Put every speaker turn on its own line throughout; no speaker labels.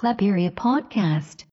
Cleperia Podcast.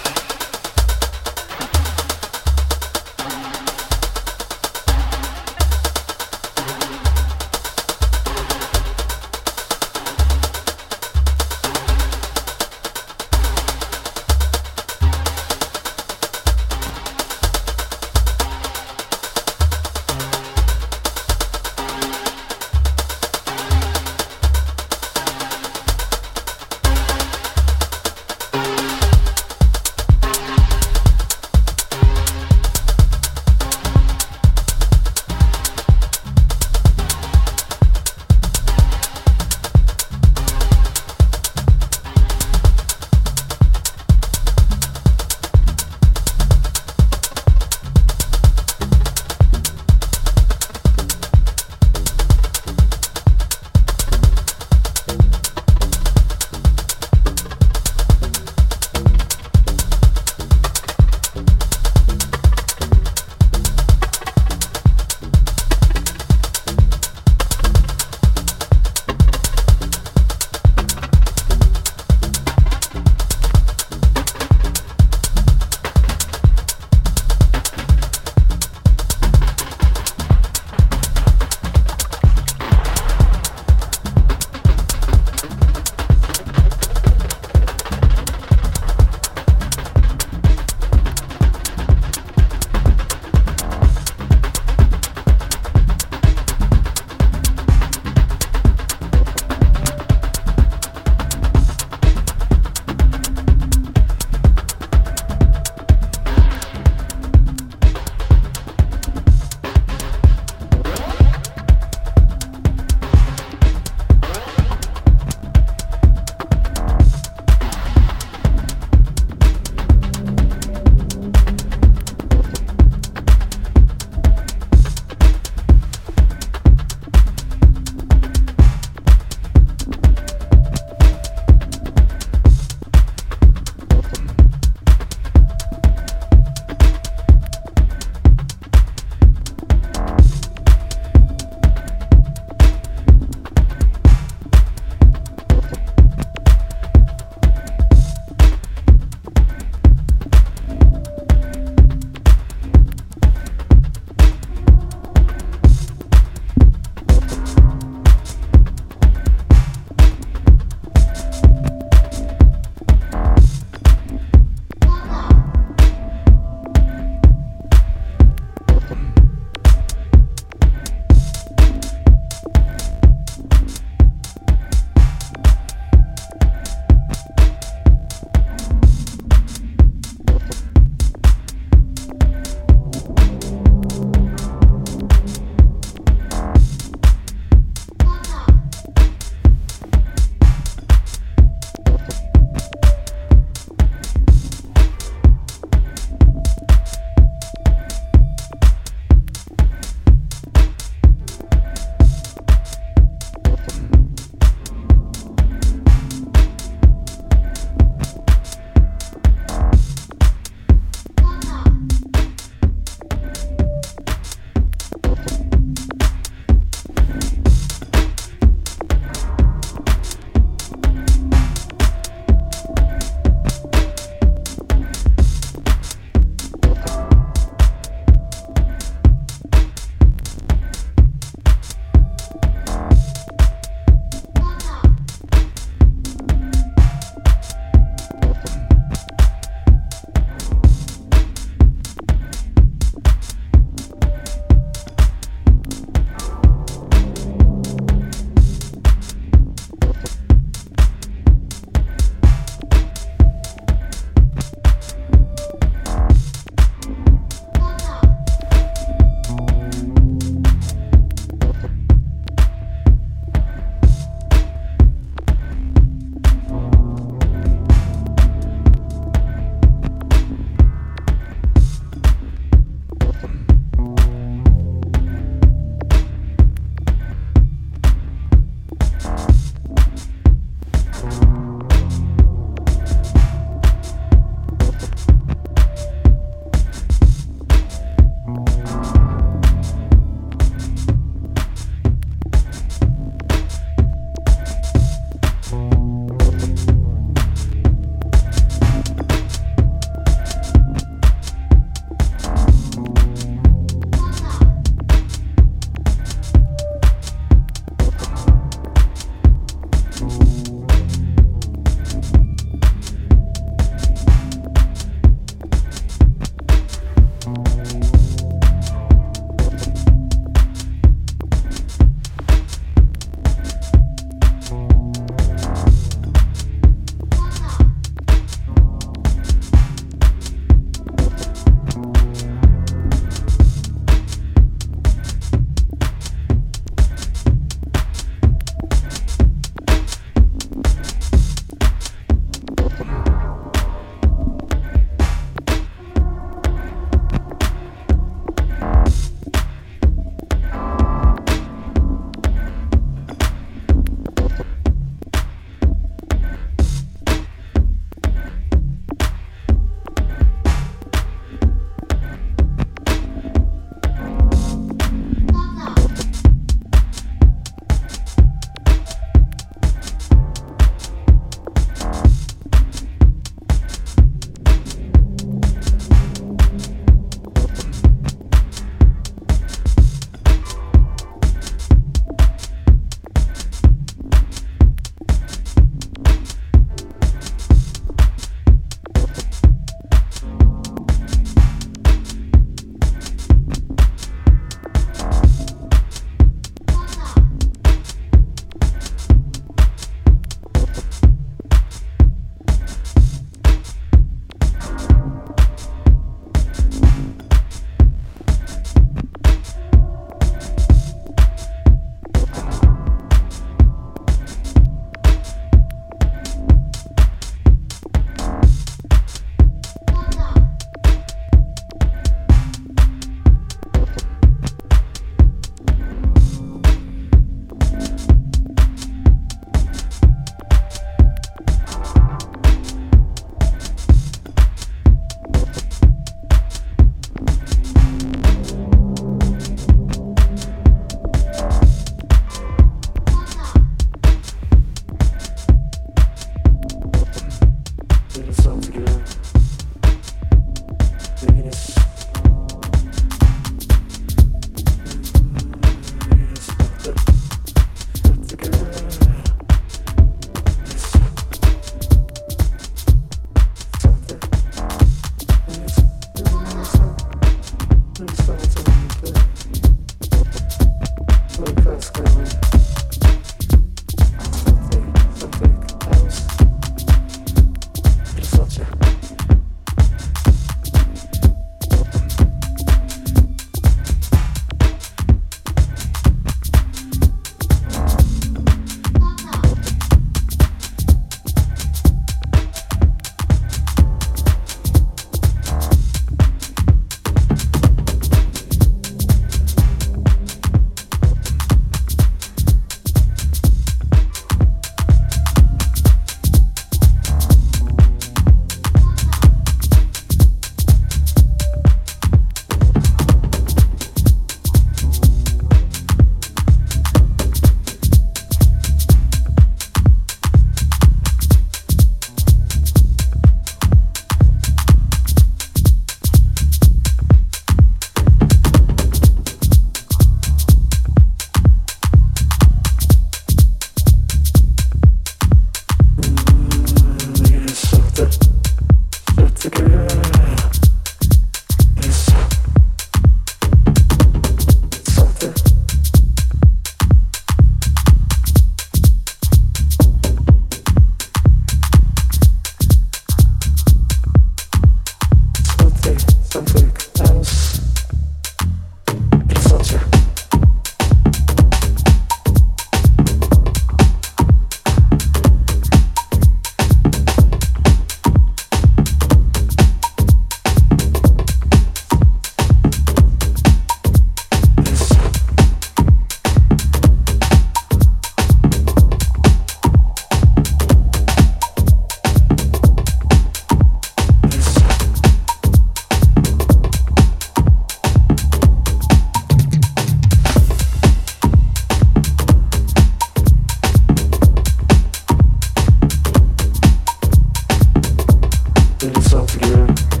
here.